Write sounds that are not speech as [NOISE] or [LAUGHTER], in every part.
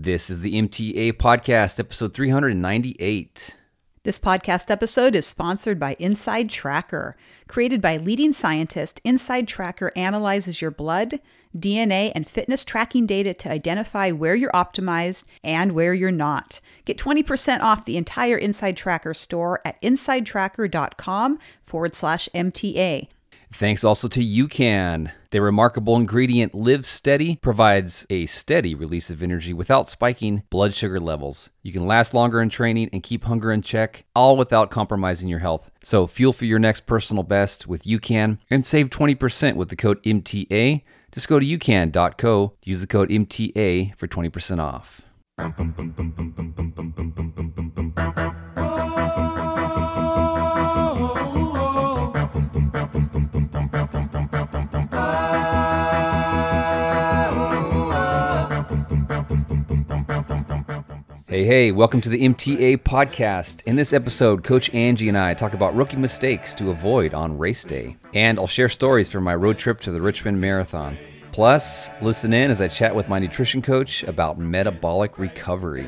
This is the MTA Podcast, episode 398. This podcast episode is sponsored by Inside Tracker. Created by leading scientist, Inside Tracker analyzes your blood, DNA, and fitness tracking data to identify where you're optimized and where you're not. Get 20% off the entire Inside Tracker store at insidetracker.com forward slash MTA. Thanks also to UCAN. Their remarkable ingredient, LIVSTEADY, provides a steady release of energy without spiking blood sugar levels. You can last longer in training and keep hunger in check, all without compromising your health. So fuel for your next personal best with UCAN and save 20% with the code MTA. Just go to ucan.co, use the code MTA for 20% off. Hey, hey, welcome to the MTA podcast. In this episode, Coach Angie and I talk about rookie mistakes to avoid on race day. And I'll share stories from my road trip to the Richmond Marathon. Plus, listen in as I chat with my nutrition coach about metabolic recovery.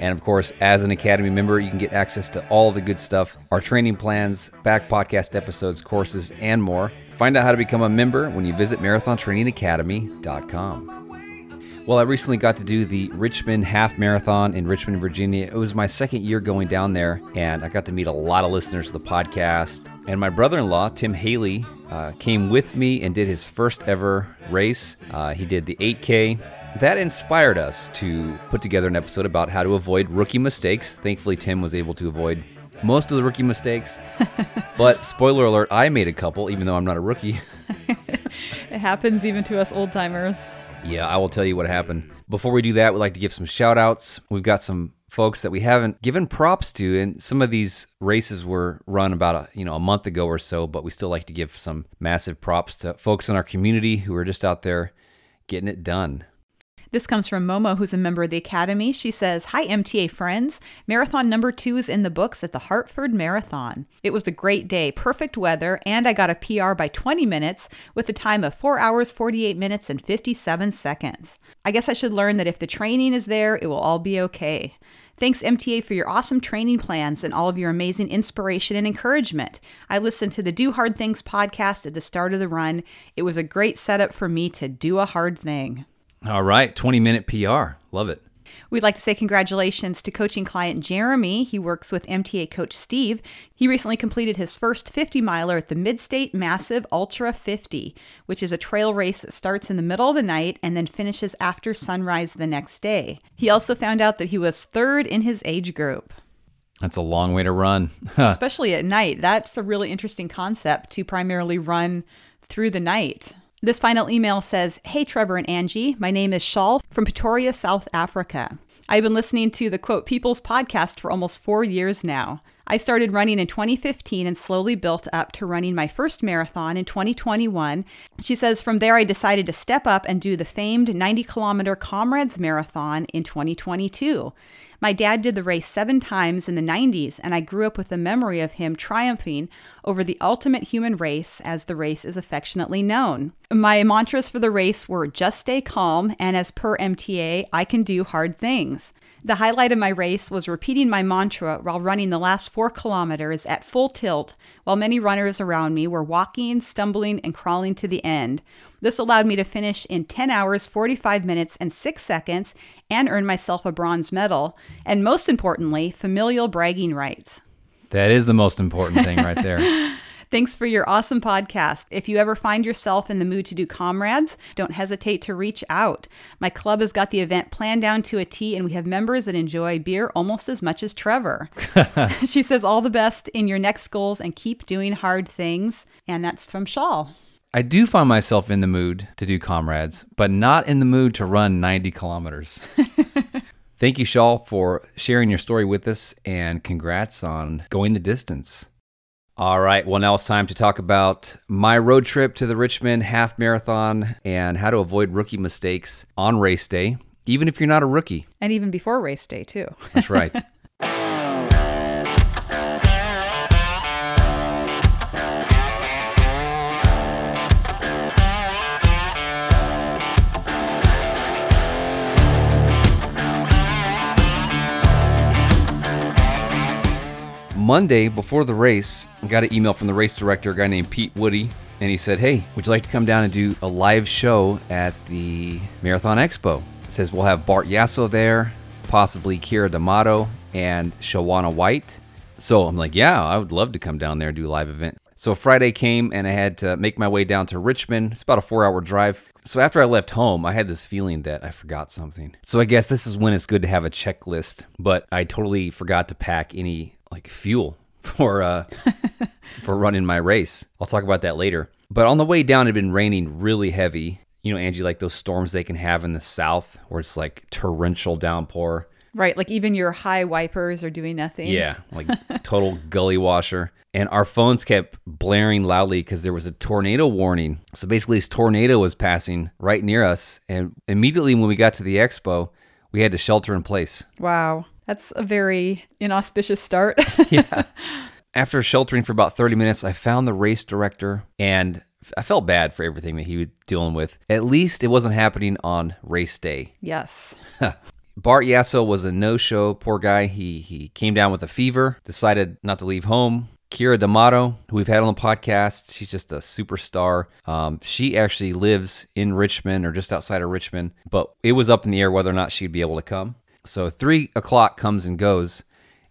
And of course, as an Academy member, you can get access to all the good stuff our training plans, back podcast episodes, courses, and more. Find out how to become a member when you visit marathontrainingacademy.com. Well, I recently got to do the Richmond Half Marathon in Richmond, Virginia. It was my second year going down there, and I got to meet a lot of listeners of the podcast. And my brother in law, Tim Haley, uh, came with me and did his first ever race. Uh, he did the 8K. That inspired us to put together an episode about how to avoid rookie mistakes. Thankfully, Tim was able to avoid most of the rookie mistakes. [LAUGHS] but spoiler alert, I made a couple, even though I'm not a rookie. [LAUGHS] It happens even to us old timers. Yeah, I will tell you what happened. Before we do that, we'd like to give some shout outs. We've got some folks that we haven't given props to and some of these races were run about a, you know a month ago or so but we still like to give some massive props to folks in our community who are just out there getting it done This comes from Momo, who's a member of the Academy. She says, Hi, MTA friends. Marathon number two is in the books at the Hartford Marathon. It was a great day, perfect weather, and I got a PR by 20 minutes with a time of 4 hours, 48 minutes, and 57 seconds. I guess I should learn that if the training is there, it will all be okay. Thanks, MTA, for your awesome training plans and all of your amazing inspiration and encouragement. I listened to the Do Hard Things podcast at the start of the run. It was a great setup for me to do a hard thing. All right 20 minute pr love it We'd like to say congratulations to coaching client Jeremy. He works with MTA coach Steve. He recently completed his first 50 miler at the Midstate Massive Ultra 50, which is a trail race that starts in the middle of the night and then finishes after sunrise the next day. He also found out that he was third in his age group. that's a long way to run [LAUGHS] especially at night. That's a really interesting concept to primarily run through the night. This final email says Hey, Trevor and Angie, my name is Shawl from Pretoria, South Africa. I've been listening to the quote People's podcast for almost four years now. I started running in 2015 and slowly built up to running my first marathon in 2021. She says, From there, I decided to step up and do the famed 90 kilometer Comrades Marathon in 2022. My dad did the race seven times in the 90s, and I grew up with the memory of him triumphing over the ultimate human race, as the race is affectionately known. My mantras for the race were just stay calm, and as per MTA, I can do hard things. The highlight of my race was repeating my mantra while running the last four kilometers at full tilt, while many runners around me were walking, stumbling, and crawling to the end. This allowed me to finish in 10 hours, 45 minutes, and 6 seconds and earn myself a bronze medal, and most importantly, familial bragging rights. that is the most important thing right there [LAUGHS] Thanks for your awesome podcast. If you ever find yourself in the mood to do comrades, don't hesitate to reach out. My club has got the event planned down to a T, and we have members that enjoy beer almost as much as Trevor. [LAUGHS] she says, All the best in your next goals and keep doing hard things. And that's from Shawl. I do find myself in the mood to do comrades, but not in the mood to run 90 kilometers. [LAUGHS] Thank you, Shaw, for sharing your story with us, and congrats on going the distance. All right, well, now it's time to talk about my road trip to the Richmond Half Marathon and how to avoid rookie mistakes on race day, even if you're not a rookie. And even before race day, too. That's right. [LAUGHS] Monday before the race, I got an email from the race director, a guy named Pete Woody, and he said, Hey, would you like to come down and do a live show at the Marathon Expo? It says we'll have Bart Yasso there, possibly Keira D'Amato and Shawana White. So I'm like, yeah, I would love to come down there and do a live event. So Friday came and I had to make my way down to Richmond. It's about a four hour drive. So after I left home, I had this feeling that I forgot something. So I guess this is when it's good to have a checklist, but I totally forgot to pack any like fuel [LAUGHS] for uh [LAUGHS] for running my race. I'll talk about that later. But on the way down it had been raining really heavy. You know, Angie, like those storms they can have in the south where it's like torrential downpour. Right, like even your high wipers are doing nothing. Yeah, [LAUGHS] like total gully washer. And our phones kept blaring loudly because there was a tornado warning. So basically, this tornado was passing right near us. And immediately when we got to the expo, we had to shelter in place. Wow, that's a very inauspicious start. [LAUGHS] yeah. After sheltering for about 30 minutes, I found the race director and I felt bad for everything that he was dealing with. At least it wasn't happening on race day. [LAUGHS] yes. Bart Yasso was a no-show. Poor guy. He he came down with a fever. Decided not to leave home. Keira D'Amato, who we've had on the podcast, she's just a superstar. Um, she actually lives in Richmond or just outside of Richmond, but it was up in the air whether or not she'd be able to come. So three o'clock comes and goes,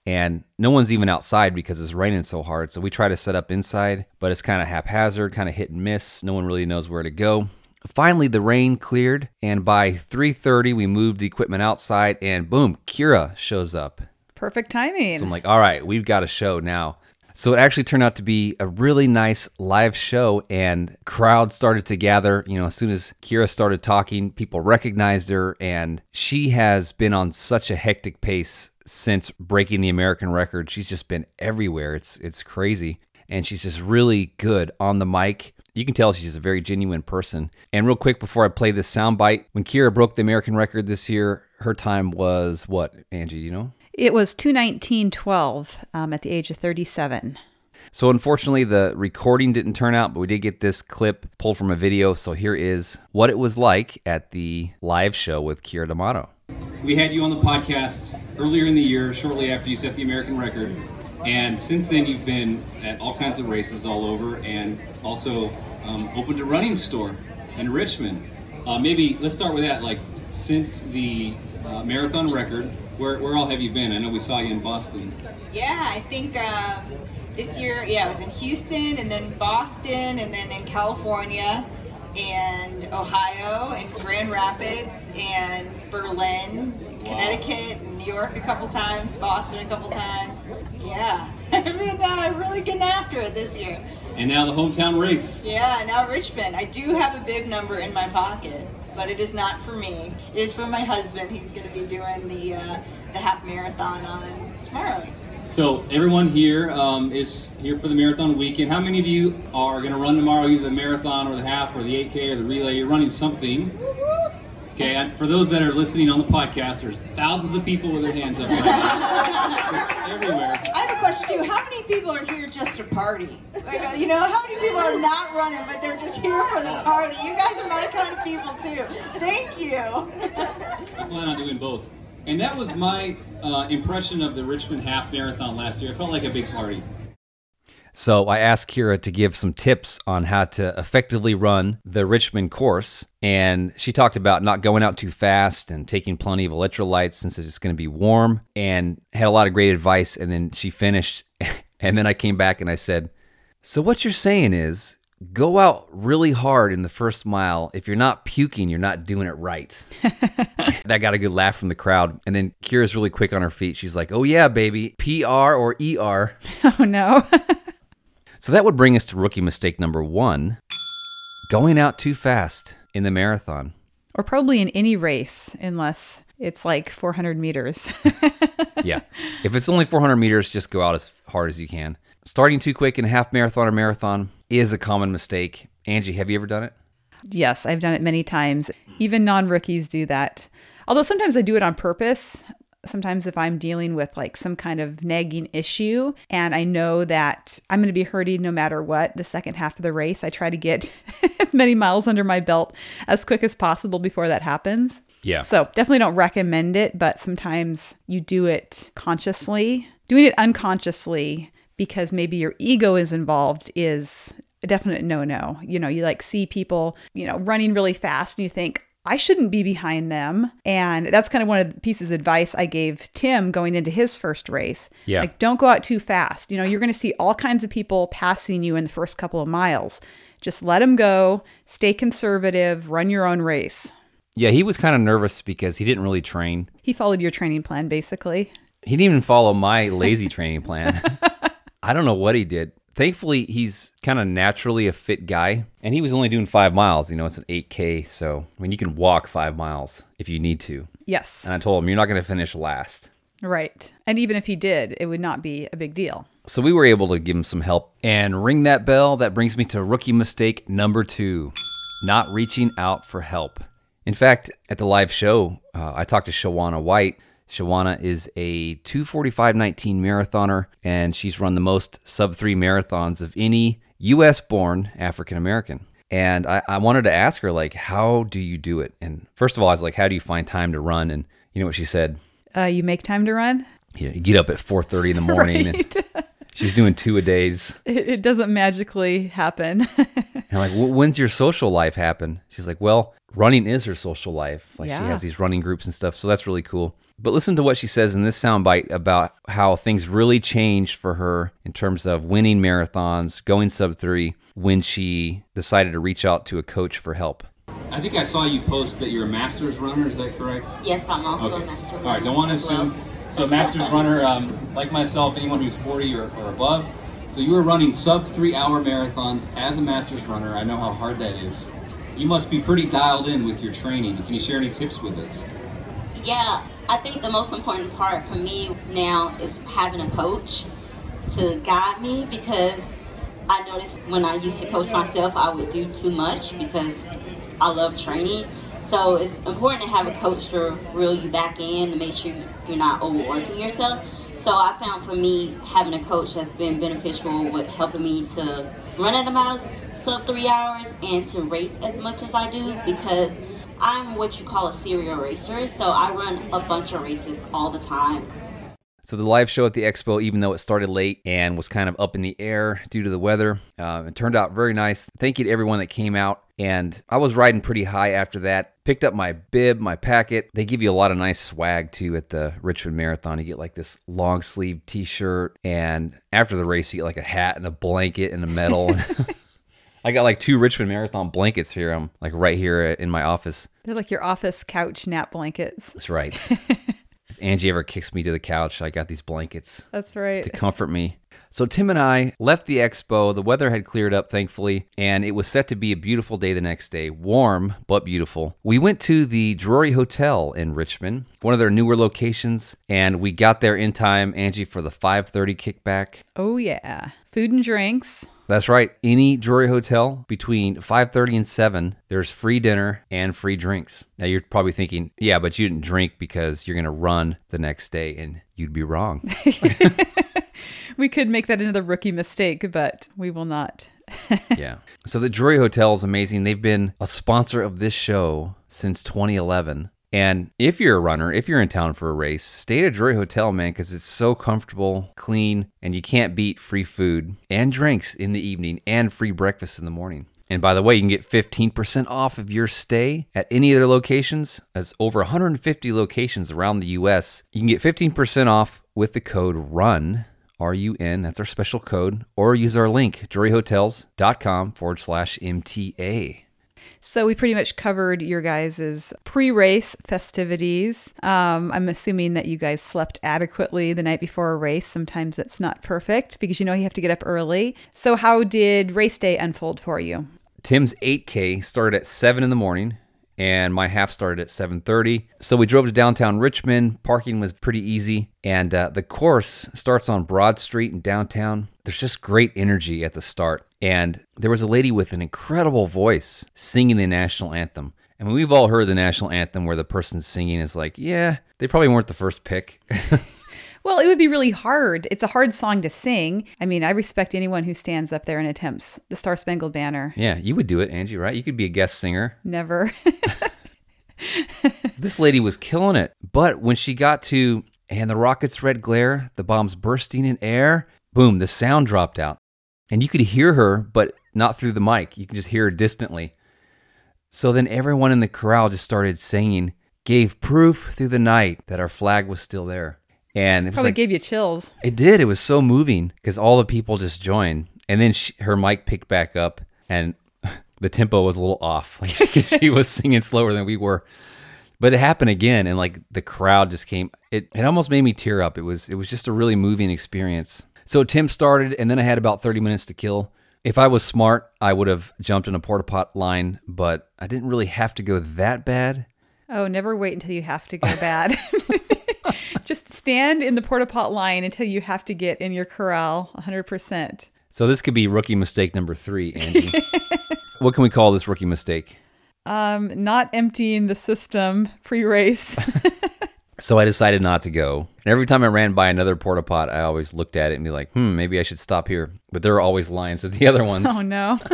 and no one's even outside because it's raining so hard. So we try to set up inside, but it's kind of haphazard, kind of hit and miss. No one really knows where to go. Finally, the rain cleared, and by 3:30, we moved the equipment outside, and boom, Keira shows up. Perfect timing. So I'm like, all right, we've got a show now. So it actually turned out to be a really nice live show, and crowd started to gather. You know, as soon as Keira started talking, people recognized her, and she has been on such a hectic pace since breaking the American record. She's just been everywhere. It's it's crazy, and she's just really good on the mic. You can tell she's a very genuine person. And real quick before I play this soundbite, when Keira broke the American record this year, her time was what, Angie? You know? It was 219.12 um, at the age of 37. So unfortunately, the recording didn't turn out, but we did get this clip pulled from a video. So here is what it was like at the live show with Keira D'Amato. We had you on the podcast earlier in the year, shortly after you set the American record. And since then, you've been at all kinds of races all over and also um, opened a running store in Richmond. Uh, maybe let's start with that. Like, since the uh, marathon record, where, where all have you been? I know we saw you in Boston. Yeah, I think um, this year, yeah, I was in Houston and then Boston and then in California and Ohio and Grand Rapids and Berlin, Connecticut, New York a couple times, Boston a couple times. Yeah, [LAUGHS] I've been uh, really getting after it this year. And now the hometown race. Yeah, now Richmond. I do have a bib number in my pocket, but it is not for me. It is for my husband. He's going to be doing the uh, the half marathon on tomorrow. So everyone here um, is here for the marathon weekend. How many of you are going to run tomorrow, either the marathon or the half or the 8K or the relay? You're running something. Okay, and for those that are listening on the podcast, there's thousands of people with their hands up right now. Everywhere. I have a question too. How many people are here just to party? Like, uh, you know, how many people are not running, but they're just here for the party? You guys are my kind of people too. Thank you. I plan on doing both. And that was my uh, impression of the Richmond Half Marathon last year. It felt like a big party. So I asked Keira to give some tips on how to effectively run the Richmond course. And she talked about not going out too fast and taking plenty of electrolytes since it's going to be warm and had a lot of great advice. And then she finished. [LAUGHS] And then I came back and I said, So what you're saying is go out really hard in the first mile. If you're not puking, you're not doing it right. [LAUGHS] that got a good laugh from the crowd. And then Keira's really quick on her feet. She's like, Oh, yeah, baby. PR or ER. [LAUGHS] Oh, no. So that would bring us to rookie mistake number one going out too fast in the marathon. or probably in any race, unless it's like 400 meters. [LAUGHS] Yeah. if it's only 400 meters, just go out as hard as you can. Starting too quick in a half marathon or marathon is a common mistake. Angie, have you ever done it? yes, I've done it many times. Even non rookies do that. Although sometimes I do it on purpose. Sometimes if I'm dealing with like some kind of nagging issue and I know that I'm going to be hurting no matter what the second half of the race, I try to get [LAUGHS] as many miles under my belt as quick as possible before that happens. Yeah. So definitely don't recommend it, but sometimes you do it consciously. Doing it unconsciously because maybe your ego is involved is a definite no no. You know, you like see people, you know, running really fast and you think, I shouldn't be behind them. And that's kind of one of the pieces of advice I gave Tim going into his first race. Yeah. Like, don't go out too fast. You know, you're going to see all kinds of people passing you in the first couple of miles. Just let them go, stay conservative, run your own race. Yeah, he was kind of nervous because he didn't really train. He followed your training plan, basically. He didn't even follow my lazy training plan. [LAUGHS] I don't know what he did. Thankfully, he's kind of naturally a fit guy, and he was only doing five miles. You know, it's an 8K, so I mean, you can walk five miles if you need to. Yes. And I told him, you're not going to finish last. Right. And even if he did, it would not be a big deal. So we were able to give him some help and ring that bell. That brings me to rookie mistake number two not reaching out for help. In fact, at the live show, uh, I talked to Shawana White. Shawana is a 245.19 marathoner, and she's run the most sub three marathons of any US born African American. And I, I wanted to ask her, like, how do you do it? And first of all, I was like, how do you find time to run? And you know what she said? Uh, you make time to run? Yeah, you get up at 4.30 in the [LAUGHS] morning. And [LAUGHS] she's doing two a days. It, it doesn't magically happen. [LAUGHS] And I'm like, "Wh- when's your social life happen? She's like, well, running is her social life. Like she has these running groups and stuff. So that's really cool. But listen to what she says in this soundbite about how things really changed for her in terms of winning marathons, going sub three, when she decided to reach out to a coach for help. I think I saw you post that you're a master's runner. Is that correct? Yes, I'm also Okay. a runner. All right, don't want to as well. assume. So, master's runner, um, like myself, anyone who's 40 or, or above. So, you were running sub three hour marathons as a master's runner. I know how hard that is. You must be pretty dialed in with your training. Can you share any tips with us? Yeah, I think the most important part for me now is having a coach to guide me because I noticed when I used to coach myself, I would do too much because I love training. So it's important to have a coach to reel you back in to make sure you're not overworking yourself. So I found for me having a coach has been beneficial with helping me to run at the about sub three hours and to race as much as I do because I'm what you call a serial racer. So I run a bunch of races all the time. So the live show at the expo, even though it started late and was kind of up in the air due to the weather, uh, it turned out very nice. Thank you to everyone that came out. And I was riding pretty high after that. Picked up my bib, my packet. They give you a lot of nice swag too at the Richmond Marathon. You get like this long sleeve T-shirt, and after the race, you get like a hat and a blanket and a medal. [LAUGHS] I got like two Richmond Marathon blankets here. I'm like right here uh, in my office. They're like your office couch nap blankets. That's right. [LAUGHS] if Angie ever kicks me to the couch, I got these blankets That's right. to comfort me. So Tim and I left the expo. The weather had cleared up, thankfully, and it was set to be a beautiful day the next day. Warm, but beautiful. We went to the Drury Hotel in Richmond, one of their newer locations, and we got there in time, Angie, for the 5:30 kickback. Oh yeah, food and drinks. That's right. Any Drury hotel between 5:30 and 7, there's free dinner and free drinks. Now you're probably thinking, "Yeah, but you didn't drink because you're going to run the next day." And you'd be wrong. [LAUGHS] We could make that another rookie mistake, but we will not. [LAUGHS] yeah. So the Drury Hotel is amazing. They've been a sponsor of this show since 2011. And if you're a runner, if you're in town for a race, stay at a Drury Hotel, man, because it's so comfortable, clean, and you can't beat free food and drinks in the evening and free breakfast in the morning. And by the way, you can get 15% off of your stay at any of their locations. That's over 150 locations around the US. You can get 15% off with the code RUN, R U N, that's our special code, or use our link, druryhotels.com forward slash MTA. So we pretty much covered your guys' pre-race festivities. Um, I'm assuming that you guys slept adequately the night before a race. Sometimes that's not perfect because you know you have to get up early. So how did race day unfold for you? Tim's 8K started at 7 in the morning and my half started at 7.30 so we drove to downtown richmond parking was pretty easy and uh, the course starts on broad street in downtown there's just great energy at the start and there was a lady with an incredible voice singing the national anthem I mean, we've all heard the national anthem where the person singing is like, yeah, they probably weren't the first pick. [LAUGHS] Well, it would be really hard. It's a hard song to sing. I mean, I respect anyone who stands up there and attempts the Star Spangled Banner. yeah, you would do it, Angie, right? You could be a guest singer. Never. [LAUGHS] This lady was killing it. But when she got to, and the rocket's red glare, the bombs bursting in air, boom, the sound dropped out. And you could hear her, but not through the mic. You can just hear her distantly. So then everyone in the corral just started singing, gave proof through the night that our flag was still there. And it was Probably like, gave you chills. it did. It was so moving because all the people just joined. And then she, her mic picked back up and [LAUGHS] the tempo was a little off. [LAUGHS] Like she was singing slower than we were. But it happened again and like the crowd just came it it almost made me tear up. It was it was just a really moving experience. So Tim started and then I had about 30 minutes to kill. If I was smart, I would have jumped in a porta pot line, but I didn't really have to go that bad. Oh, never wait until you have to go bad. [LAUGHS] Just stand in the porta pot line until you have to get in your corral 100%. So this could be rookie mistake number 3, Andy. [LAUGHS] what can we call this rookie mistake? Um, not emptying the system pre-race. [LAUGHS] So I decided not to go. And every time I ran by another porta pot, I always looked at it and be like, hmm, maybe I should stop here. But there are always lines at the other [LAUGHS] ones. oh no. [LAUGHS]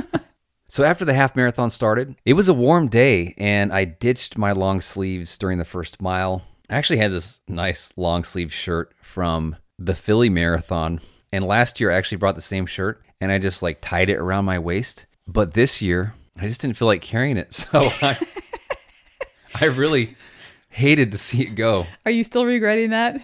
So after the half marathon started, it was a warm day and I ditched my long sleeves during the first mile. I actually had this nice long sleeve shirt from the Philly marathon. And last year I actually brought the same shirt and I just like tied it around my waist. But this year I just didn't feel like carrying it. [LAUGHS] So I, I really hated to see it go. Are you still regretting that?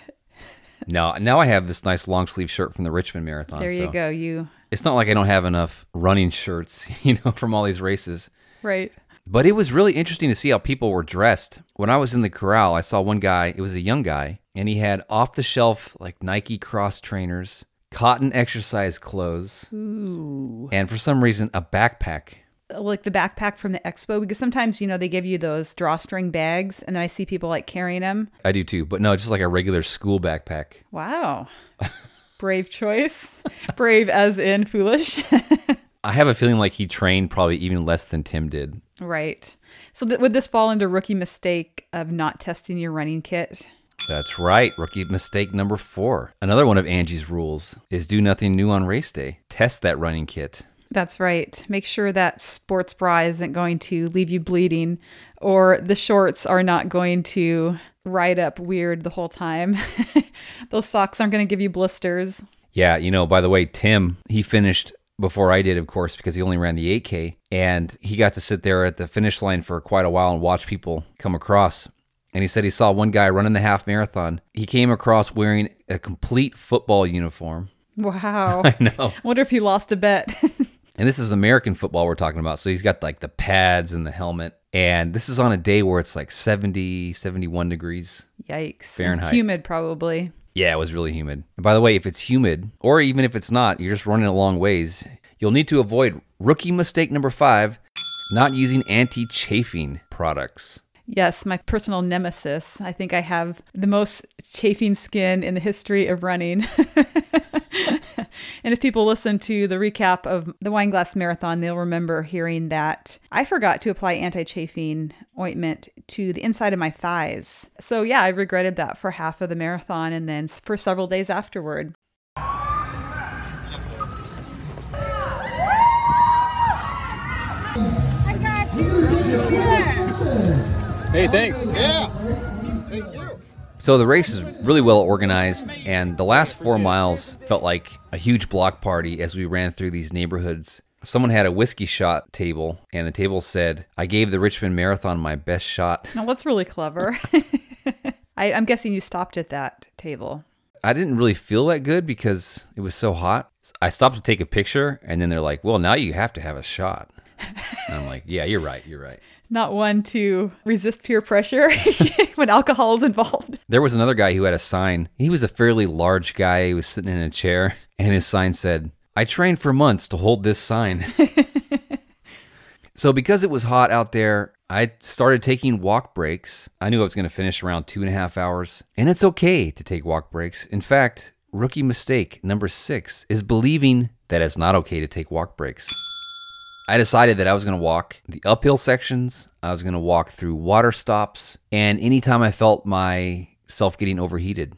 No, now I have this nice long sleeve shirt from the Richmond Marathon. There you so go. You It's not like I don't have enough running shirts, [LAUGHS] you know, from all these races. right. But it was really interesting to see how people were dressed. When I was in the corral, I saw one guy, it was a young guy, and he had off the shelf like Nike cross trainers, cotton exercise clothes, Ooh. and for some reason, a backpack. Like the backpack from the expo because sometimes you know they give you those drawstring bags and then I see people like carrying them. I do too, but no, just like a regular school backpack. Wow. [LAUGHS] Brave choice. Brave as in foolish. [LAUGHS] I have a feeling like he trained probably even less than Tim did. right. So th- would this fall into rookie mistake of not testing your running kit? That's right. Rookie mistake number four. Another one of Angie's rules is do nothing new on race day. Test that running kit. That's right. Make sure that sports bra isn't going to leave you bleeding or the shorts are not going to ride up weird the whole time. [LAUGHS] Those socks aren't going to give you blisters. Yeah, you know, by the way, Tim, he finished before I did, of course, because he only ran the 8K. And he got to sit there at the finish line for quite a while and watch people come across. And he said he saw one guy running the half marathon. He came across wearing a complete football uniform. Wow. [LAUGHS] I know. I wonder if he lost a bet. [LAUGHS] And this is American football we're talking about. So he's got like the pads and the helmet. And this is on a day where it's like 70, 71 degrees. Yikes. Fahrenheit. Humid, probably. Yeah, it was really humid. And by the way, if it's humid, or even if it's not, you're just running a long ways, you'll need to avoid rookie mistake number five not using anti chafing products. Yes, my personal nemesis. I think I have the most chafing skin in the history of running. [LAUGHS] and if people listen to the recap of the Wineglass Marathon, they'll remember hearing that I forgot to apply anti chafing ointment to the inside of my thighs. So, yeah, I regretted that for half of the marathon and then for several days afterward. Hey, thanks. Yeah. Thank you. So the race is really well organized, and the last four miles felt like a huge block party as we ran through these neighborhoods. Someone had a whiskey shot table, and the table said, I gave the Richmond Marathon my best shot. Now, that's really clever. [LAUGHS] I, I'm guessing you stopped at that table. I didn't really feel that good because it was so hot. I stopped to take a picture, and then they're like, Well, now you have to have a shot. And I'm like, Yeah, you're right. You're right. Not one to resist peer pressure [LAUGHS] when alcohol is involved. There was another guy who had a sign. He was a fairly large guy. He was sitting in a chair, [LAUGHS] and his sign said, I trained for months to hold this sign. [LAUGHS] so, because it was hot out there, I started taking walk breaks. I knew I was going to finish around two and a half hours, and it's okay to take walk breaks. In fact, rookie mistake number six is believing that it's not okay to take walk breaks. I decided that I was going to walk the uphill sections, I was going to walk through water stops, and anytime I felt myself getting overheated.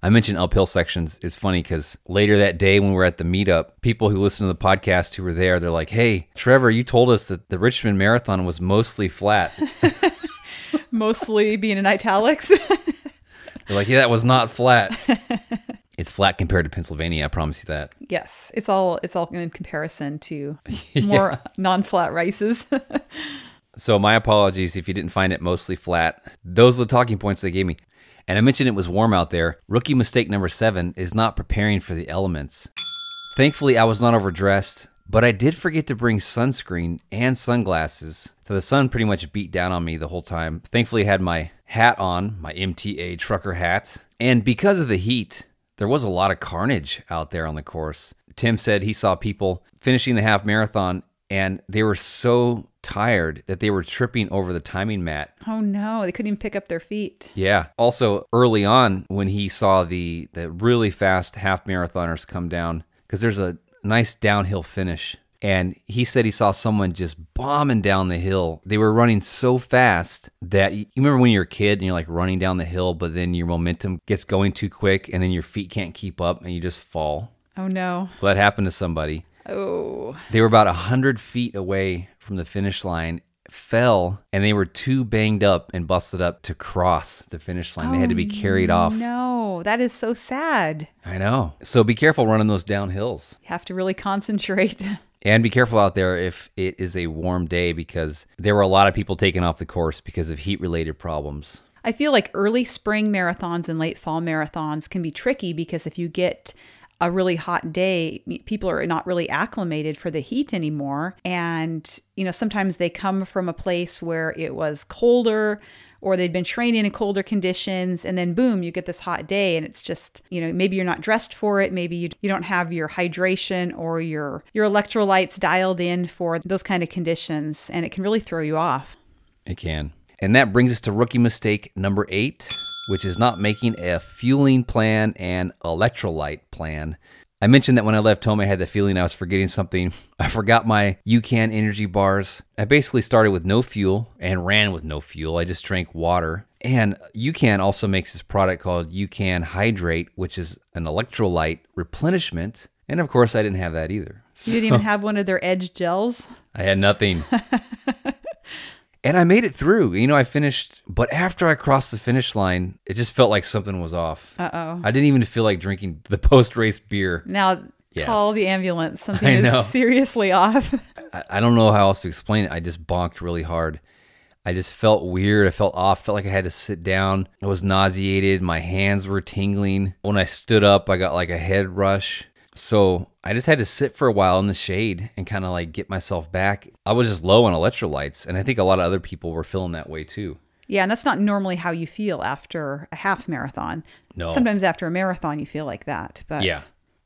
I mentioned uphill sections is funny because later that day when we were at the meetup, people who listen to the podcast who were there, they're like, "Hey, Trevor, you told us that the Richmond Marathon was mostly flat." [LAUGHS] Mostly being in italics. They're like, "Yeah, that was not flat." [LAUGHS] It's flat compared to Pennsylvania, I promise you that. Yes, it's all it's all in comparison to [LAUGHS] more non-flat races. [LAUGHS] So my apologies if you didn't find it mostly flat. Those are the talking points they gave me. And I mentioned it was warm out there. Rookie mistake number seven is not preparing for the elements. Thankfully, I was not overdressed, but I did forget to bring sunscreen and sunglasses. So the sun pretty much beat down on me the whole time. Thankfully, I had my hat on, my MTA trucker hat. And because of the heat, there was a lot of carnage out there on the course. Tim said he saw people finishing the half marathon and they were so tired that they were tripping over the timing mat. oh no, they couldn't even pick up their feet. Yeah. Also, early on when he saw the the really fast half marathoners come down cuz there's a nice downhill finish and he said he saw someone just bombing down the hill. They were running so fast that you remember when you're a kid and you're like running down the hill but then your momentum gets going too quick and then your feet can't keep up and you just fall. Oh no. Well, that happened to somebody. Oh. They were about 100 feet away from the finish line, fell, and they were too banged up and busted up to cross the finish line. they had to be oh, carried off. No, that is so sad. I know. So be careful running those downhills. You have to really concentrate. [LAUGHS] And be careful out there if it is a warm day because there were a lot of people taken off the course because of heat related problems. I feel like early spring marathons and late fall marathons can be tricky because if you get a really hot day, people are not really acclimated for the heat anymore. And, you know, sometimes they come from a place where it was colder or they'd been training in colder conditions and then boom you get this hot day and it's just you know maybe you're not dressed for it maybe you, you don't have your hydration or your your electrolytes dialed in for those kind of conditions and it can really throw you off It can. And that brings us to rookie mistake number eight, which is not making a fueling plan and electrolyte plan. I mentioned that when I left home, I had the feeling I was forgetting something. [LAUGHS] I forgot my UCAN energy bars. I basically started with no fuel and ran with no fuel. I just drank water. And UCAN also makes this product called UCAN Hydrate, which is an electrolyte replenishment. And of course, I didn't have that either. you didn't even [LAUGHS] have one of their edge gels I had nothing. [LAUGHS] and I made it through. You know, I finished, but after I crossed the finish line, it just felt like something was off. uh-oh I didn't even feel like drinking the [LAUGHS] post race beer. now Yes. call the ambulance [LAUGHS] something is seriously off [LAUGHS] I, I don't know how else to explain it. I just bonked really hard. I just felt weird. I felt off. Felt like I had to sit down. I was nauseated. My hands were tingling. When I stood up, I got like a head rush. So I just had to sit for a while in the shade and kind of like get myself back. I was just low on electrolytes, and I think a lot of other people were feeling that way too. Yeah, and that's not normally how you feel after a half marathon. No. Sometimes after a marathon, you feel like that. But Yeah.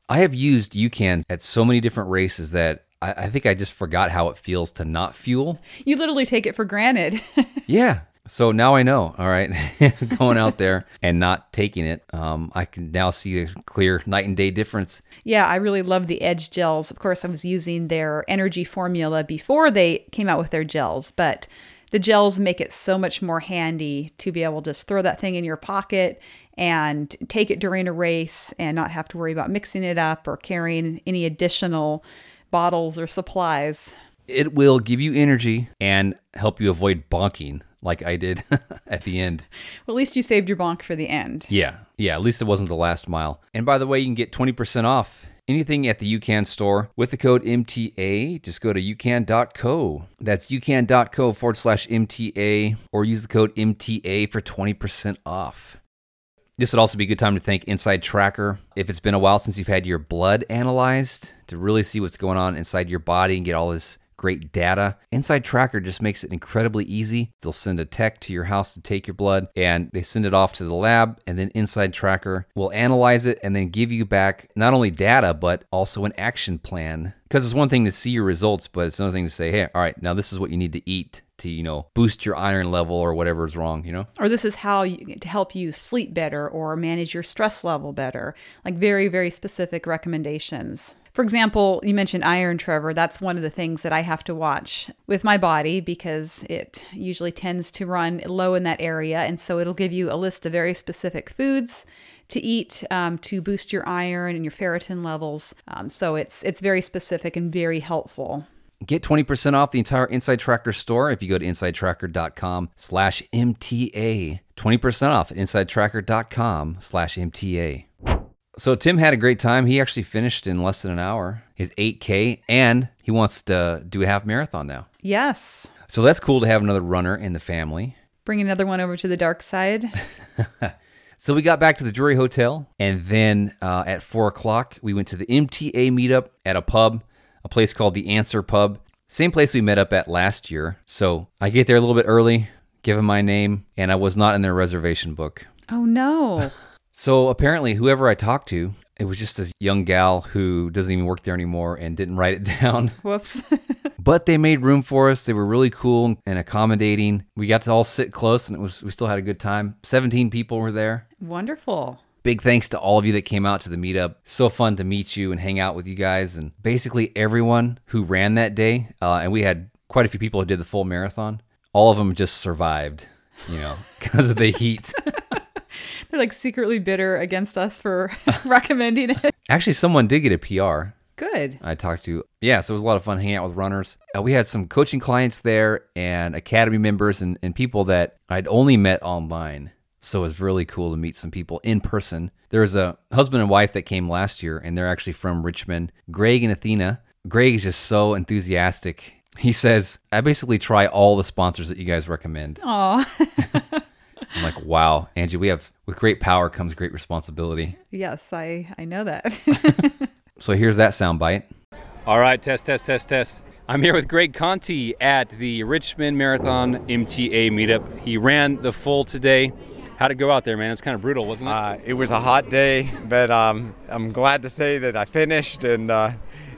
I have used UCAN at so many different races that I, I think I just forgot how it feels to not fuel. you literally take it for granted. [LAUGHS] Yeah. So now I know. All right. [LAUGHS] Going out there [LAUGHS] and not taking it, um, I can now see a clear night and day difference. yeah, I really love the Edge gels. Of course, I was using their energy formula before they came out with their gels, but the gels make it so much more handy to be able to just throw that thing in your pocket and take it during a race and not have to worry about mixing it up or carrying any additional bottles or supplies. It will give you energy and help you avoid bonking like I did [LAUGHS] at the end. Well, at least you saved your bonk for the end. Yeah. Yeah. At least it wasn't the last mile. And by the way, you can get 20% off anything at the UCAN store with the code MTA. Just go to ucan.co. That's ucan.co forward slash MTA or use the code MTA for 20% off. This would also be a good time to thank Inside Tracker. If it's been a while since you've had your blood analyzed to really see what's going on inside your body and get all this great data, Inside Tracker just makes it incredibly easy. They'll send a tech to your house to take your blood and they send it off to the lab, and then Inside Tracker will analyze it and then give you back not only data, but also an action plan. Because it's one thing to see your results, but it's another thing to say, hey, all right, now this is what you need to eat to, you know, boost your iron level or whatever is wrong, you know? or this is how you, to help you sleep better or manage your stress level better like very very specific recommendations for example you mentioned iron trevor that's one of the things that i have to watch with my body because it usually tends to run low in that area and so it'll give you a list of very specific foods to eat um, to boost your iron and your ferritin levels um, so it's it's very specific and very helpful Get 20% off the entire Inside Tracker store if you go to insidetracker.com slash MTA. 20% off at insidetracker.com slash MTA. So Tim had a great time. He actually finished in less than an hour, his 8K, and he wants to do a half marathon now. Yes. So that's cool to have another runner in the family. Bring another one over to the dark side. [LAUGHS] So we got back to the Drury Hotel, and then uh, at four o'clock, we went to the MTA meetup at a pub, a place called the Answer Pub. Same place we met up at last year. So I get there a little bit early, give them my name, and I was not in their reservation book. Oh no. So apparently, whoever I talked to, it was just this young gal who doesn't even work there anymore and didn't write it [LAUGHS] down. Whoops. [LAUGHS] But they made room for us. They were really cool and accommodating. We got to all sit close, and it was we still had a good time. Seventeen people were there. Wonderful. Big thanks to all of you that came out to the meetup. So fun to meet you and hang out with you guys, and basically everyone who ran that day. Uh, and we had quite a few people who did the full marathon. All of them just survived, you know, [LAUGHS] because of the heat. [LAUGHS] They're like secretly bitter against us for [LAUGHS] recommending it. Actually, someone did get a PR. Good. I talked to. Yeah, so it was a lot of fun hanging out with runners. Uh, we had some coaching clients there and academy members and, and people that I'd only met online. So it was really cool to meet some people in person. There was a husband and wife that came last year, and they're actually from Richmond. Greg and Athena. Greg is just so enthusiastic. He says, I basically try all the sponsors that you guys recommend. Aw. [LAUGHS] I'm like, wow, Angie, we have, with great power comes great responsibility. yes, I I know that. [LAUGHS] So here's that soundbite. All right, test, test, test, test. I'm here with Greg Conti at the Richmond Marathon MTA meetup. He ran the full today. How'd it go out there, man? It's kind of brutal, wasn't it? Uh, it was a hot day, but um, I'm glad to say that I finished, and uh,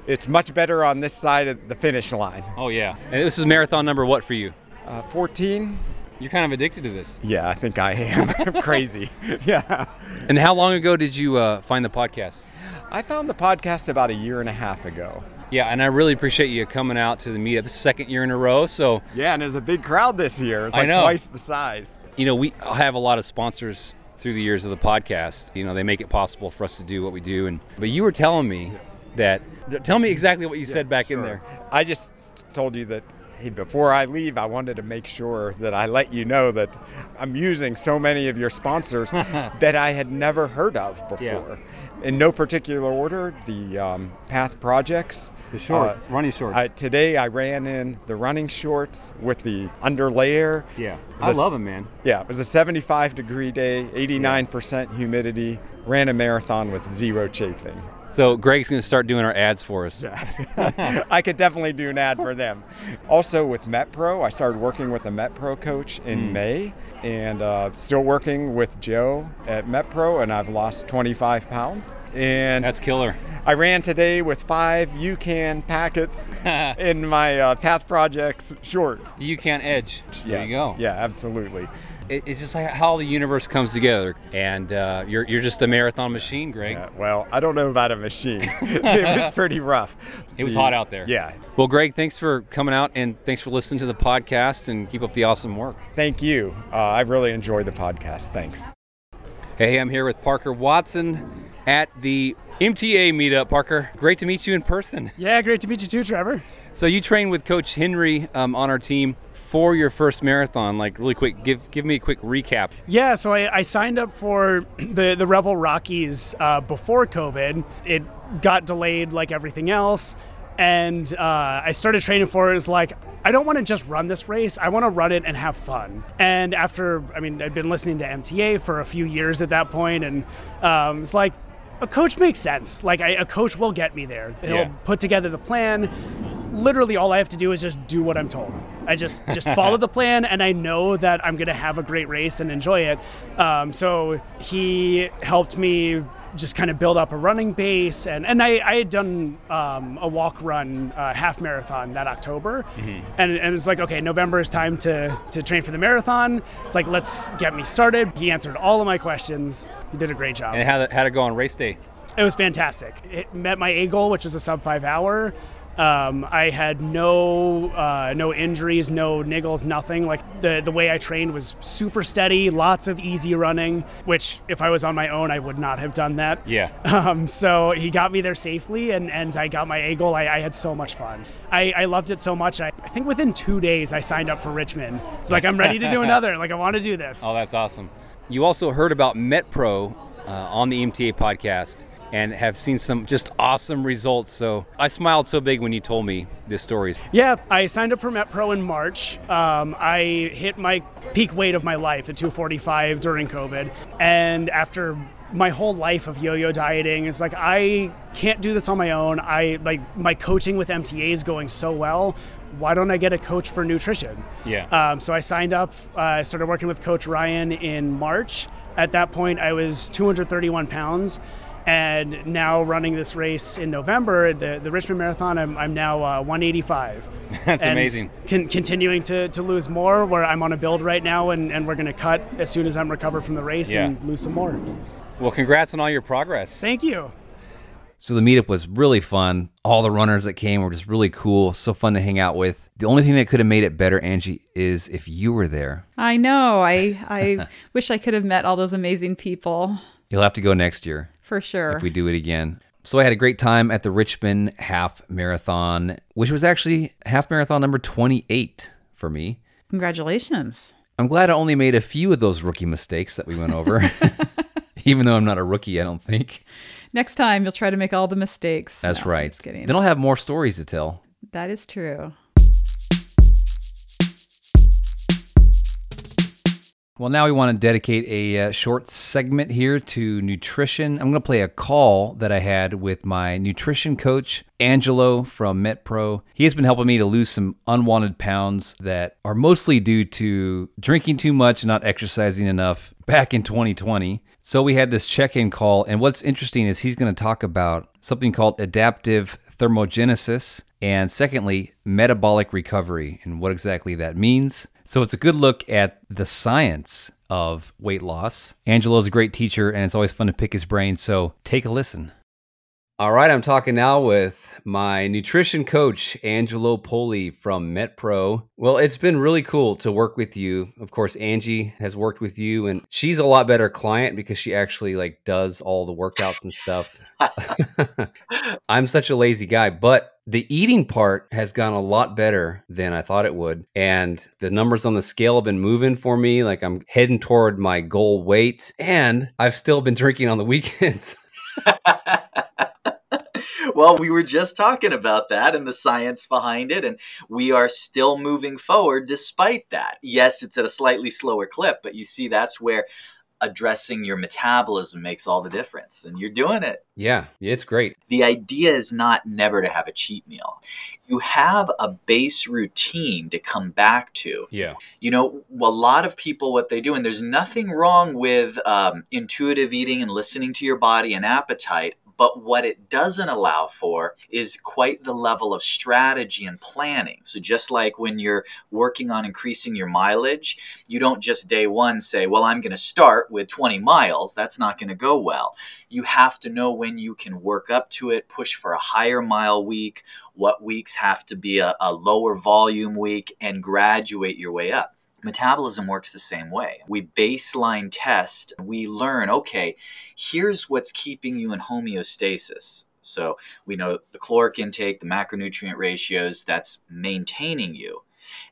it's much better on this side of the finish line. oh, yeah. And this is marathon number what for you? Uh, 14? You're kind of addicted to this. Yeah, I think I am. [LAUGHS] Crazy. [LAUGHS] yeah. And how long ago did you uh, find the podcast? I found the podcast about a year and a half ago. Yeah, and I really appreciate you coming out to the meetup. This is the second year in a row. So, Yeah, and there's a big crowd this year. It's I like know. twice the size. you know, we have a lot of sponsors through the years of the podcast. You know, they make it possible for us to do what we do. And but you were telling me that. Tell me exactly what you said back in there. I just told you that hey, before I leave, I wanted to make sure that I let you know that I'm using so many of your sponsors [LAUGHS] that I had never heard of before. In no particular order, the um, Path Projects. The shorts, running shorts. I, today I ran in the running shorts with the underlayer. Yeah, I love them, man. Yeah, it was a 75 degree day, 89% humidity, ran a marathon with zero chafing. So Greg's going to start doing our ads for us. [LAUGHS] I could definitely do an ad for them. Also with MetPro, I started working with a MetPro coach in May, and uh, still working with Joe at MetPro, and I've lost 25 pounds. And That's killer. I ran today with five UCAN packets [LAUGHS] in my uh, Path Projects shorts. UCAN Edge. There Yes. you go. Yeah, absolutely. It, it's just like how the universe comes together, and uh, you're you're just a marathon machine, Greg. Yeah, well, I don't know about a machine. [LAUGHS] it was [LAUGHS] pretty rough. It was The- hot out there. Yeah. Well, Greg, thanks for coming out and thanks for listening to the podcast and keep up the awesome work. Thank you. Uh, I really enjoyed the podcast. Thanks. Hey, I'm here with Parker Watson at the MTA meetup. Parker, great to meet you in person. Yeah, great to meet you too, Trevor. So you trained with Coach Henry um, on our team for your first marathon. Like really quick, give give me a quick recap. Yeah, so I, I signed up for [CLEARS THROAT] the the Revel Rockies uh, before COVID. It got delayed like everything else, and uh, I started training for it. It was like I don't want to just run this race. I want to run it and have fun. And after, I mean, I'd been listening to MTA for a few years at that point, and um, it's like a coach makes sense. Like I, a coach will get me there. He'll Yeah. put together the plan. Literally, all I have to do is just do what I'm told. I just just [LAUGHS] follow the plan, and I know that I'm gonna have a great race and enjoy it. Um, so he helped me just kind of build up a running base, and and I, I had done um, a walk run uh, half marathon that October, and and it's like okay, November is time to to train for the marathon. It's like let's get me started. He answered all of my questions. He did a great job. And how how'd it go on race day? It was fantastic. It met my A goal, which was a sub five hour. Um, I had no uh, no injuries, no niggles, nothing. Like the the way I trained was super steady, lots of easy running. Which, if I was on my own, I would not have done that. Yeah. [LAUGHS] Um, so he got me there safely, and, and I got my A goal. I, I had so much fun. I, I loved it so much. I, I think within two days I signed up for Richmond. It's like I'm ready to do [LAUGHS] another. Like I want to do this. Oh, that's awesome. You also heard about MetPro uh, on the MTA podcast and have seen some just awesome results. So I smiled so big when you told me this story. Yeah, I signed up for MetPro in March. Um, I hit my peak weight of my life at 245 during COVID. And after my whole life of yo-yo dieting is like I can't do this on my own. I like my coaching with MTA is going so well. Why don't I get a coach for nutrition? Yeah. Um, so I signed up. Uh, I started working with Coach Ryan in March. At that point, I was 231 pounds, and now running this race in November, the, the Richmond Marathon, I'm, I'm now uh, 185. [LAUGHS] That's and amazing. Con- continuing to, to lose more, where I'm on a build right now, and, and we're going to cut as soon as I'm recovered from the race Yeah. and lose some more. Well, congrats on all your progress. Thank you. So the meetup was really fun. All the runners that came were just really cool, so fun to hang out with. The only thing that could have made it better, Angie, is if you were there. I know. I I [LAUGHS] wish I could have met all those amazing people You'll have to go next year for sure. if we do it again. So I had a great time at the Richmond Half Marathon, which was actually half marathon number 28 for me. Congratulations. I'm glad I only made a few of those rookie mistakes that we went over. [LAUGHS] Even though I'm not a rookie, I don't think. Next time you'll try to make all the mistakes. That's No, right. Then I'll have more stories to tell. That is true. Well, now we want to dedicate a uh, short segment here to nutrition. I'm going to play a call that I had with my nutrition coach, Angelo from MetPro. He has been helping me to lose some unwanted pounds that are mostly due to drinking too much and not exercising enough back in 2020. So we had this check in call. And what's interesting is he's going to talk about something called adaptive thermogenesis and secondly, metabolic recovery and what exactly that means. So it's a good look at the science of weight loss. Angelo's a great teacher and it's always fun to pick his brain, so take a listen. All right, I'm talking now with my nutrition coach, Angelo Poli from MetPro. Well, it's been really cool to work with you. Of course, Angie has worked with you and she's a lot better client because she actually like does all the workouts and stuff. [LAUGHS] I'm such a lazy guy, but the eating part has gone a lot better than I thought it would. And the numbers on the scale have been moving for me. Like I'm heading toward my goal weight. And I've still been drinking on the [LAUGHS] weekends. [LAUGHS] well, we were just talking about that and the science behind it, and we are still moving forward despite that. Yes, it's at a slightly slower clip, but you see, that's where addressing your metabolism makes all the difference, and you're doing it. yeah, it's great. The idea is not never to have a cheat meal. You have a base routine to come back to. Yeah. You know, a lot of people, what they do, and there's nothing wrong with um, intuitive eating and listening to your body and appetite, but what it doesn't allow for is quite the level of strategy and planning. So, just like when you're working on increasing your mileage, you don't just day one say, Well, I'm going to start with 20 miles. That's not going to go well. You have to know when you can work up to it, push for a higher mile week, what weeks have to be a, a lower volume week, and graduate your way up. Metabolism works the same way. We baseline test, we learn, okay, here's what's keeping you in homeostasis. So we know the caloric intake, the macronutrient ratios, that's maintaining you.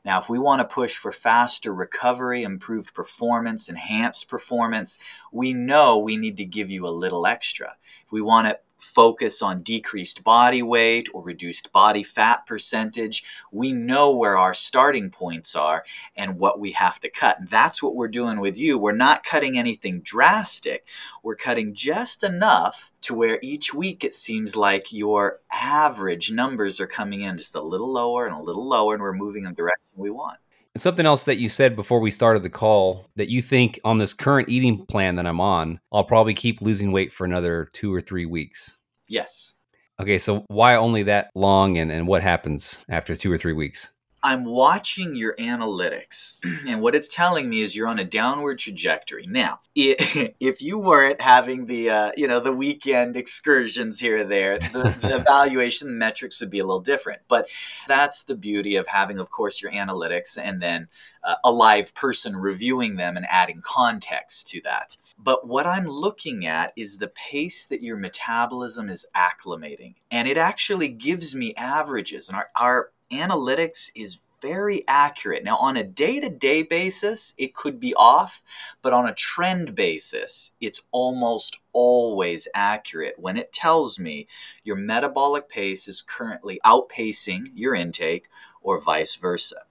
Now, if we want to push for faster recovery, improved performance, enhanced performance, we know we need to give you a little extra. If we want to focus on decreased body weight or reduced body fat percentage, we know where our starting points are and what we have to cut. That's what we're doing with you. We're not cutting anything drastic. We're cutting just enough to where each week it seems like your average numbers are coming in just a little lower and a little lower, and we're moving in the direction we want. And something else that you said before we started the call that you think on this current eating plan that I'm on, I'll probably keep losing weight for another two or three weeks. Yes. Okay, so why only that long and, and what happens after two or three weeks? I'm watching your analytics, [CLEARS THROAT] and what it's telling me is you're on a downward trajectory. Now, [LAUGHS] if you weren't having the uh, you know the weekend excursions here or there, the, the [LAUGHS] evaluation metrics would be a little different. But that's the beauty of having, of course, your analytics and then uh, a live person reviewing them and adding context to that. But what I'm looking at is the pace that your metabolism is acclimating, and it actually gives me averages, and our, our analytics is very accurate. Now, on a day to day basis, it could be off, but on a trend basis, it's almost always accurate when it tells me your metabolic pace is currently outpacing your intake or vice versa.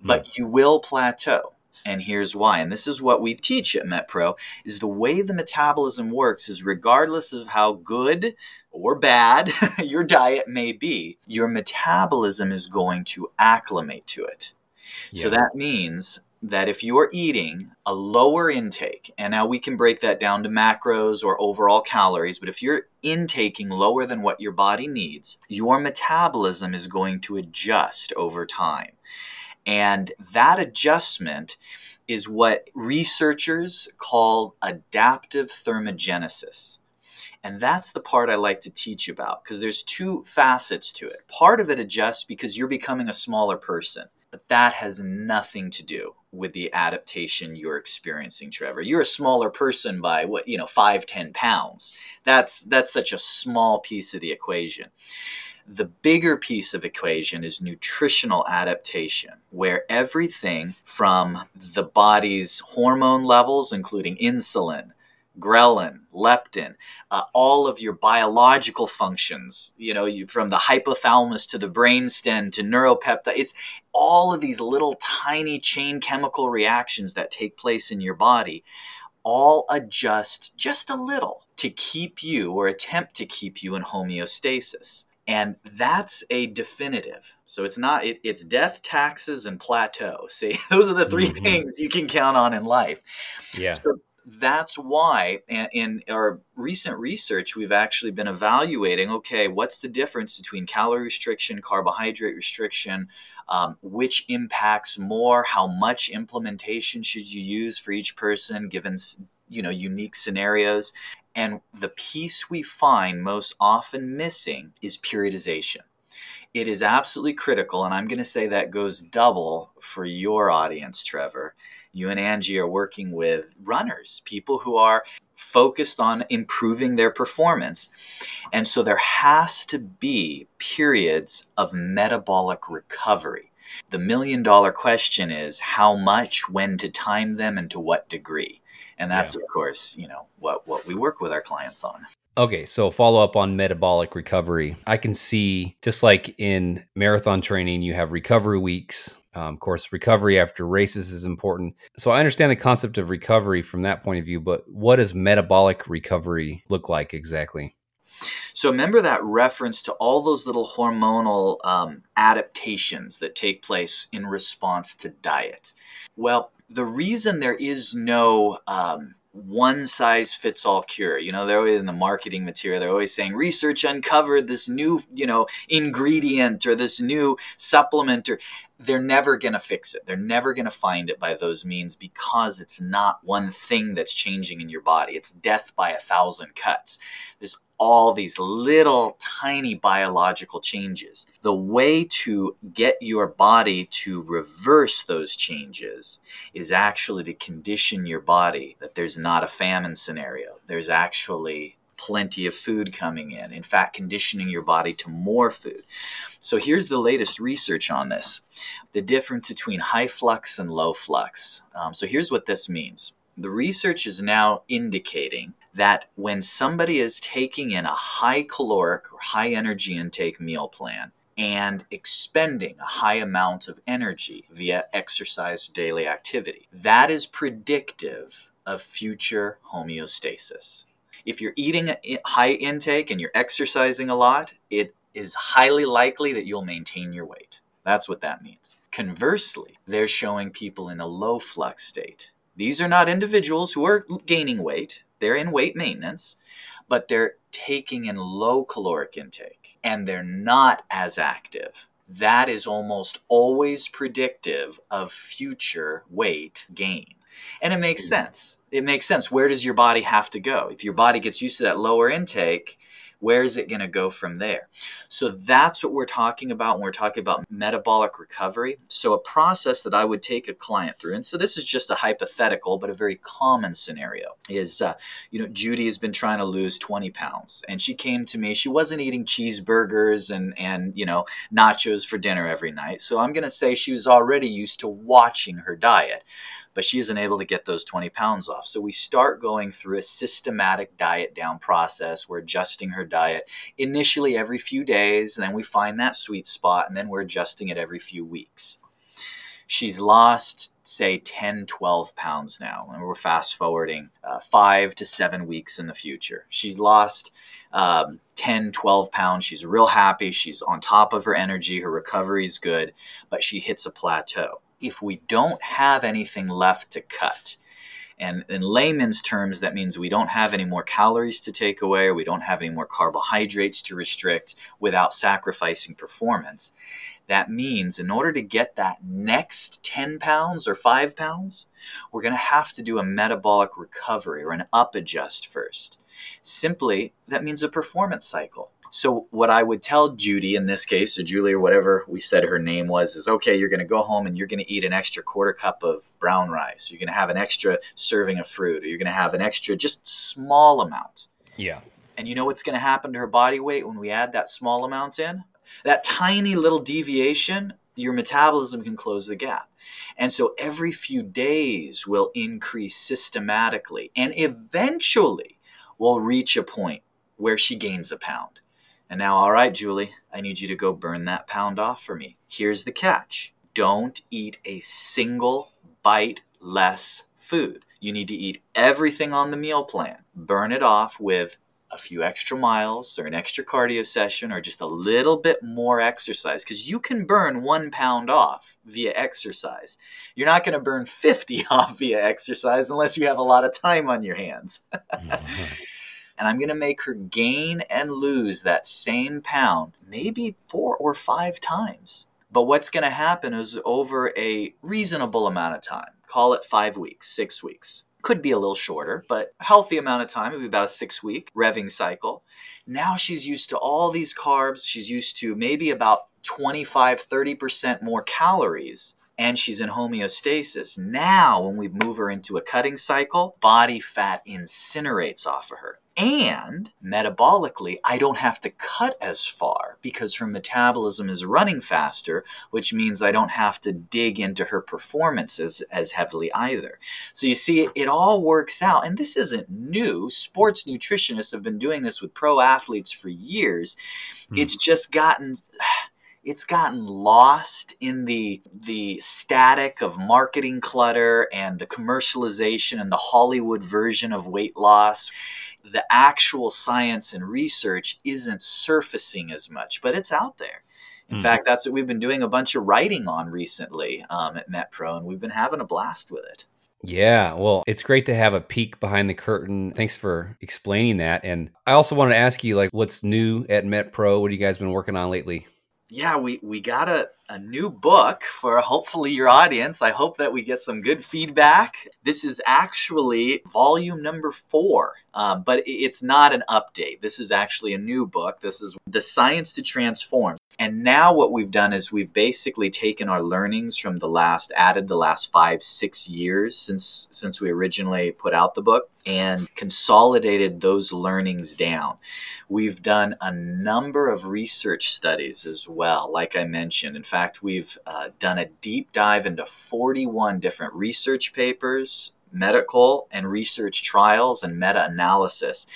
Hmm. But you will plateau. And here's why. And this is what we teach at MetPro is the way the metabolism works is regardless of how good or bad [LAUGHS] your diet may be, your metabolism is going to acclimate to it. So that means that if you're eating a lower intake, and now we can break that down to macros or overall calories, but if you're intaking lower than what your body needs, your metabolism is going to adjust over time. And that adjustment is what researchers call adaptive thermogenesis. And that's the part I like to teach about because there's two facets to it. Part of it adjusts because you're becoming a smaller person, but that has nothing to do with the adaptation you're experiencing, Trevor. You're a smaller person by what, you know, five, ten pounds. That's that's such a small piece of the equation. The bigger piece of equation is nutritional adaptation, where everything from the body's hormone levels, including insulin, ghrelin, leptin, uh, all of your biological functions, you know, you, from the hypothalamus to the brainstem to neuropeptide, it's all of these little tiny chain chemical reactions that take place in your body all adjust just a little to keep you or attempt to keep you in homeostasis. And that's a definitive. So it's not, it, it's death, taxes, and plateau. [LAUGHS] See, those are the 3 Mhm. things you can count on in life. Yeah. So that's why, in our recent research, we've actually been evaluating okay, what's the difference between calorie restriction, carbohydrate restriction, um, which impacts more, how much implementation should you use for each person given you know unique scenarios. And the piece we find most often missing is periodization it is absolutely critical and i'm going to say that goes double for your audience trevor. You and angie are working with runners people who are focused on improving their performance. And so there has to be periods of metabolic recovery. The million dollar question is how much when to time them and to what degree and that's of course you know what what we work with our clients on Okay, so follow up on metabolic recovery. I can see just like in marathon training, you have recovery weeks. Um, of course, recovery after races is important. So I understand the concept of recovery from that point of view, but what does metabolic recovery look like exactly? So remember that reference to all those little hormonal um, adaptations that take place in response to diet. Well, the reason there is no um, one size fits all cure, you know, they're always in the marketing material, they're always saying research uncovered this new, you know, ingredient or this new supplement or they're never going to fix it. They're never going to find it by those means because it's not one thing that's changing in your body. It's death by a thousand cuts. There's all these little tiny biological changes. The way to get your body to reverse those changes is actually to condition your body that there's not a famine scenario. There's actually plenty of food coming in. In fact, conditioning your body to more food. So here's the latest research on this the difference between high flux and low flux. Um, so here's what this means the research is now indicating that when somebody is taking in a high caloric or high energy intake meal plan and expending a high amount of energy via exercise daily activity, that is predictive of future homeostasis. If you're eating a high intake and you're exercising a lot, it is highly likely that you'll maintain your weight. That's what that means. Conversely, they're showing people in a low flux state. These are not individuals who are gaining weight, they're in weight maintenance, but they're taking in low caloric intake and they're not as active. That is almost always predictive of future weight gain. And it makes hmm. sense. It makes sense. Where does your body have to go? If your body gets used to that lower intake, Where's it going to go from there? So that's what we're talking about when we're talking about metabolic recovery. So, a process that I would take a client through, and so this is just a hypothetical, but a very common scenario is, uh, you know, Judy has been trying to lose 20 pounds, and she came to me. She wasn't eating cheeseburgers and, and you know, nachos for dinner every night. So, I'm going to say she was already used to watching her diet but she isn't able to get those 20 pounds off. So we start going through a systematic diet down process. We're adjusting her diet initially every few days, and then we find that sweet spot, and then we're adjusting it every few weeks. She's lost, say, 10, 12 pounds now, and we're fast forwarding uh, five to seven weeks in the future. She's lost um, 10, 12 pounds. She's real happy. She's on top of her energy. Her recovery is good, but she hits a plateau if we don't have anything left to cut. And in layman's terms, that means we don't have any more calories to take away, or we don't have any more carbohydrates to restrict without sacrificing performance. That means in order to get that next 10 pounds or 5 pounds, we're going to have to do a metabolic recovery or an up adjust first. Simply, that means a performance cycle. So what I would tell Judy in this case, or Julie or whatever we said her name was, is okay, you're going to go home and you're going to eat an extra quarter cup of brown rice. You're going to have an extra serving of fruit, or you're going to have an extra just small amount. Yeah. And you know what's going to happen to her body weight when we add that small amount in? That tiny little deviation, your metabolism can close the gap. And so every few days will increase systematically and eventually will reach a point where she gains a pound. And now, all right, Julie, I need you to go burn that pound off for me. Here's the catch don't eat a single bite less food. You need to eat everything on the meal plan. Burn it off with a few extra miles or an extra cardio session or just a little bit more exercise because you can burn one pound off via exercise. You're not going to burn 50 [LAUGHS] off via exercise unless you have a lot of time on your hands. [LAUGHS] and I'm going to make her gain and lose that same pound maybe four or five times. But what's going to happen is over a reasonable amount of time, call it five weeks, six weeks, could be a little shorter, but healthy amount of time, maybe about a six week revving cycle. Now she's used to all these carbs. She's used to maybe about 25, 30% more calories and she's in homeostasis. Now, when we move her into a cutting cycle, body fat incinerates off of her. And metabolically, I don't have to cut as far because her metabolism is running faster, which means I don't have to dig into her performances as heavily either. So you see, it all works out. And this isn't new. Sports nutritionists have been doing this with pro athletes for years. Mm. It's just gotten it's gotten lost in the the static of marketing clutter and the commercialization and the Hollywood version of weight loss. The actual science and research isn't surfacing as much, but it's out there. In mm fact, that's what we've been doing a bunch of writing on recently um, at MetPro, and we've been having a blast with it. Yeah, well, it's great to have a peek behind the curtain. Thanks for explaining that. And I also wanted to ask you, like, what's new at MetPro? What have you guys been working on lately? Yeah, we, we got a, new book for hopefully your audience. I hope that we get some good feedback. This is actually volume number four, um, but it's not an update. This is actually a new book. This is The Science to Transform. And now what we've done is we've basically taken our learnings from the last, added the last five, six years since since we originally put out the book, and consolidated those learnings down. We've done a number of research studies as well, like I mentioned. In fact, we've uh, done a deep dive into 41 different research papers, medical and research trials, and meta analysis,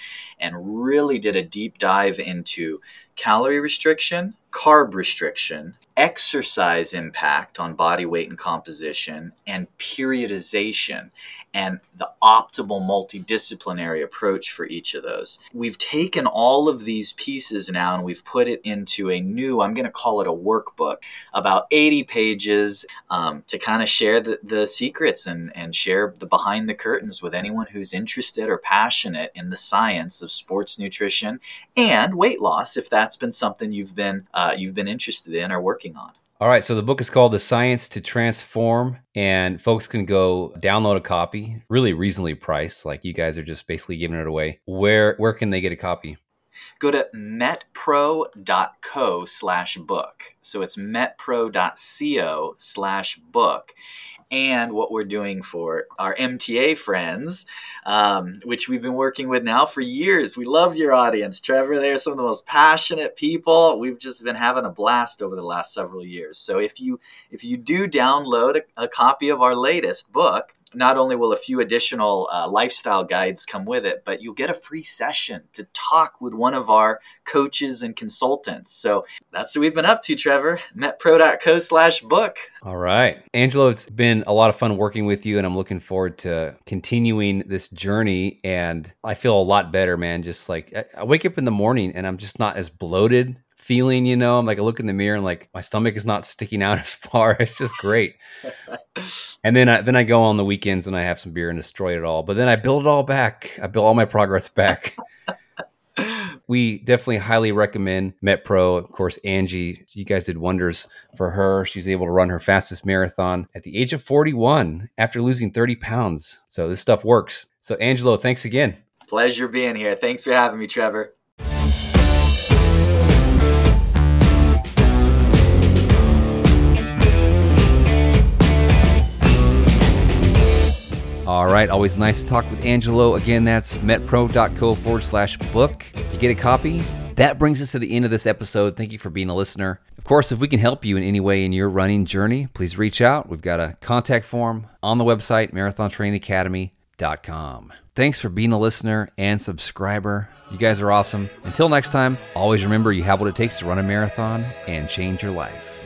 and really did a deep dive into calorie restriction, carb restriction, exercise impact on body weight and composition, and periodization, and the optimal multidisciplinary approach for each of those. We've taken all of these pieces now and we've put it into a new, I'm going to call it a workbook, about 80 pages um, to kind of share the, the secrets and, and share the behind the curtains with anyone who's interested or passionate in the science of sports nutrition and weight loss if that's been something you've been uh, Uh, you've been interested in or working on. All right, so the book is called The Science to Transform, and folks can go download a copy, really reasonably priced. Like you guys are just basically giving it away. Where where can they get a copy? go to metpro.co slash book. So it's metpro.co slash book and what we're doing for our MTA friends, um, which we've been working with now for years. We love your audience, Trevor. They're some of the most passionate people. We've just been having a blast over the last several years. So if you if you do download a, a copy of our latest book, not only will a few additional uh, lifestyle guides come with it, but you'll get a free session to talk with one of our coaches and consultants. So that's what we've been up to, Trevor. Metpro.co slash book. All right. Angelo, it's been a lot of fun working with you, and I'm looking forward to continuing this journey. And I feel a lot better, man. Just like I wake up in the morning and I'm just not as bloated feeling, you know, I'm like I look in the mirror and like my stomach is not sticking out [LAUGHS] as far. It's just great. [LAUGHS] and then I then I go on the weekends and I have some beer and destroy it all. But then I build it all back. I build all my progress back. [LAUGHS] we definitely highly recommend MetPro. Of course, Angie, you guys did wonders for her. She was able to run her fastest marathon at the age of 41 after losing 30 pounds. So this stuff works. So Angelo, thanks again. Pleasure being here. Thanks for having me, Trevor. All right, always nice to talk with Angelo. Again, that's metpro.co forward slash book to get a copy. That brings us to the end of this episode. Thank you for being a listener. Of course, if we can help you in any way in your running journey, please reach out. We've got a contact form on the website, marathontrainingacademy.com. Thanks for being a listener and subscriber. You guys are awesome. Until next time, always remember you have what it takes to run a marathon and change your life.